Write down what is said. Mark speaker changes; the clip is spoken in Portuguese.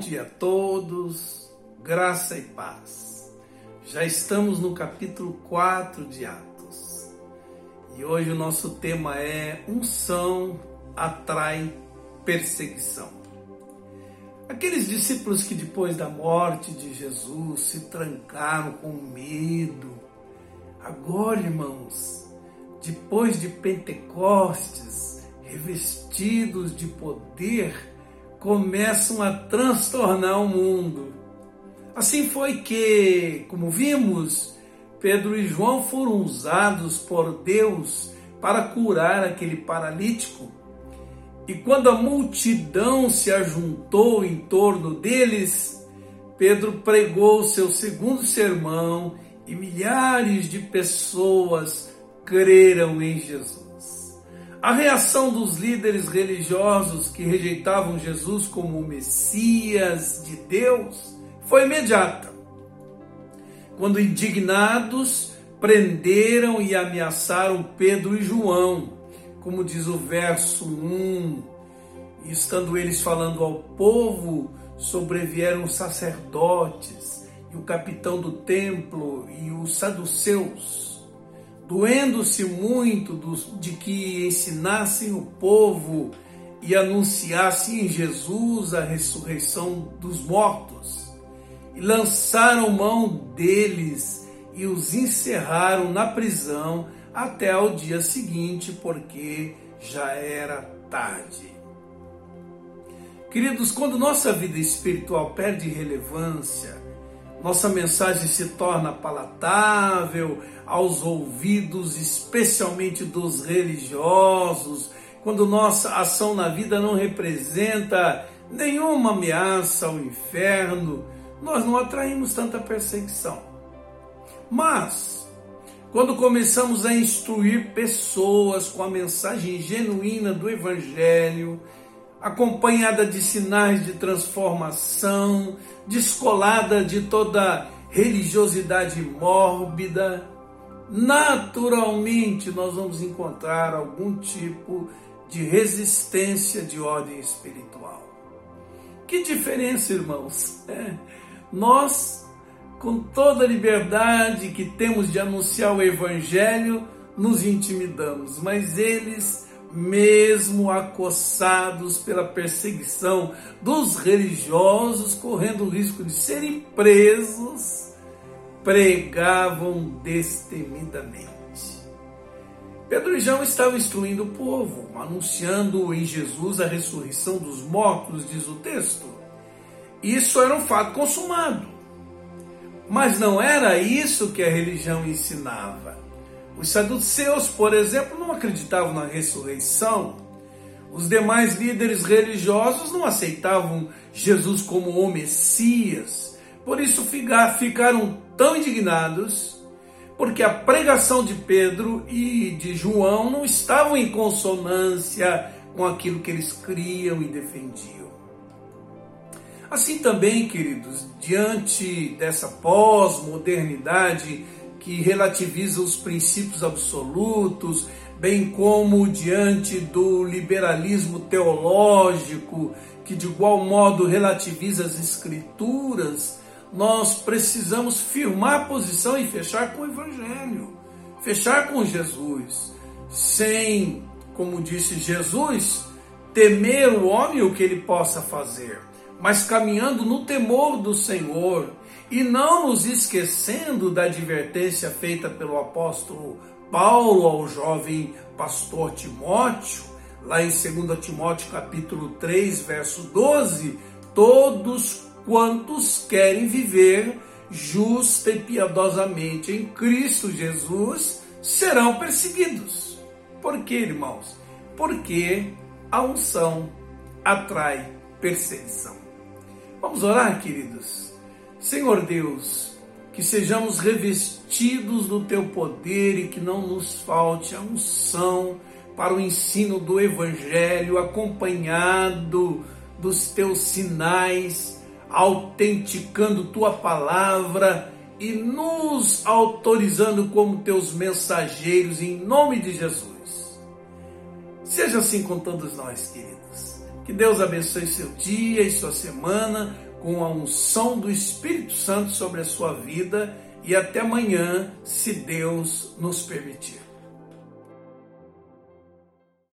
Speaker 1: Dia a todos, graça e paz. Já estamos no capítulo 4 de Atos e hoje o nosso tema é Unção atrai perseguição. Aqueles discípulos que depois da morte de Jesus se trancaram com medo, agora, irmãos, depois de Pentecostes, revestidos de poder, começam a transtornar o mundo. Assim foi que, como vimos, Pedro e João foram usados por Deus para curar aquele paralítico. E quando a multidão se ajuntou em torno deles, Pedro pregou seu segundo sermão e milhares de pessoas creram em Jesus. A reação dos líderes religiosos que rejeitavam Jesus como o Messias de Deus foi imediata. Quando indignados, prenderam e ameaçaram Pedro e João, como diz o verso 1. E estando eles falando ao povo, sobrevieram os sacerdotes e o capitão do templo e os saduceus doendo-se muito de que ensinassem o povo e anunciassem em Jesus a ressurreição dos mortos. E lançaram mão deles e os encerraram na prisão até ao dia seguinte, porque já era tarde. Queridos, quando nossa vida espiritual perde relevância, nossa mensagem se torna palatável aos ouvidos, especialmente dos religiosos, quando nossa ação na vida não representa nenhuma ameaça ao inferno, nós não atraímos tanta perseguição. Mas, quando começamos a instruir pessoas com a mensagem genuína do Evangelho, acompanhada de sinais de transformação, descolada de toda religiosidade mórbida, naturalmente nós vamos encontrar algum tipo de resistência de ordem espiritual. Que diferença, irmãos? É, nós, com toda a liberdade que temos de anunciar o Evangelho, nos intimidamos, mas eles mesmo acossados pela perseguição dos religiosos, correndo o risco de serem presos, pregavam destemidamente. Pedro e João estavam instruindo o povo, anunciando em Jesus a ressurreição dos mortos, diz o texto. Isso era um fato consumado. Mas não era isso que a religião ensinava. Os saduceus, por exemplo, não acreditavam na ressurreição. Os demais líderes religiosos não aceitavam Jesus como o Messias. Por isso ficaram tão indignados, porque a pregação de Pedro e de João não estavam em consonância com aquilo que eles criam e defendiam. Assim também, queridos, diante dessa pós-modernidade que relativiza os princípios absolutos, bem como diante do liberalismo teológico, que de igual modo relativiza as escrituras, nós precisamos firmar posição e fechar com o Evangelho, fechar com Jesus, sem, como disse Jesus, temer o homem o que ele possa fazer, mas caminhando no temor do Senhor, e não nos esquecendo da advertência feita pelo apóstolo Paulo ao jovem pastor Timóteo, lá em 2 Timóteo capítulo 3, verso 12, todos quantos querem viver justa e piedosamente em Cristo Jesus serão perseguidos. Por quê, irmãos? Porque a unção atrai perseguição. Vamos orar, queridos? Senhor Deus, que sejamos revestidos do teu poder e que não nos falte a unção para o ensino do Evangelho, acompanhado dos teus sinais, autenticando tua palavra e nos autorizando como teus mensageiros em nome de Jesus. Seja assim com todos nós, queridos. Que Deus abençoe seu dia e sua semana com a unção do Espírito Santo sobre a sua vida e até amanhã, se Deus nos permitir.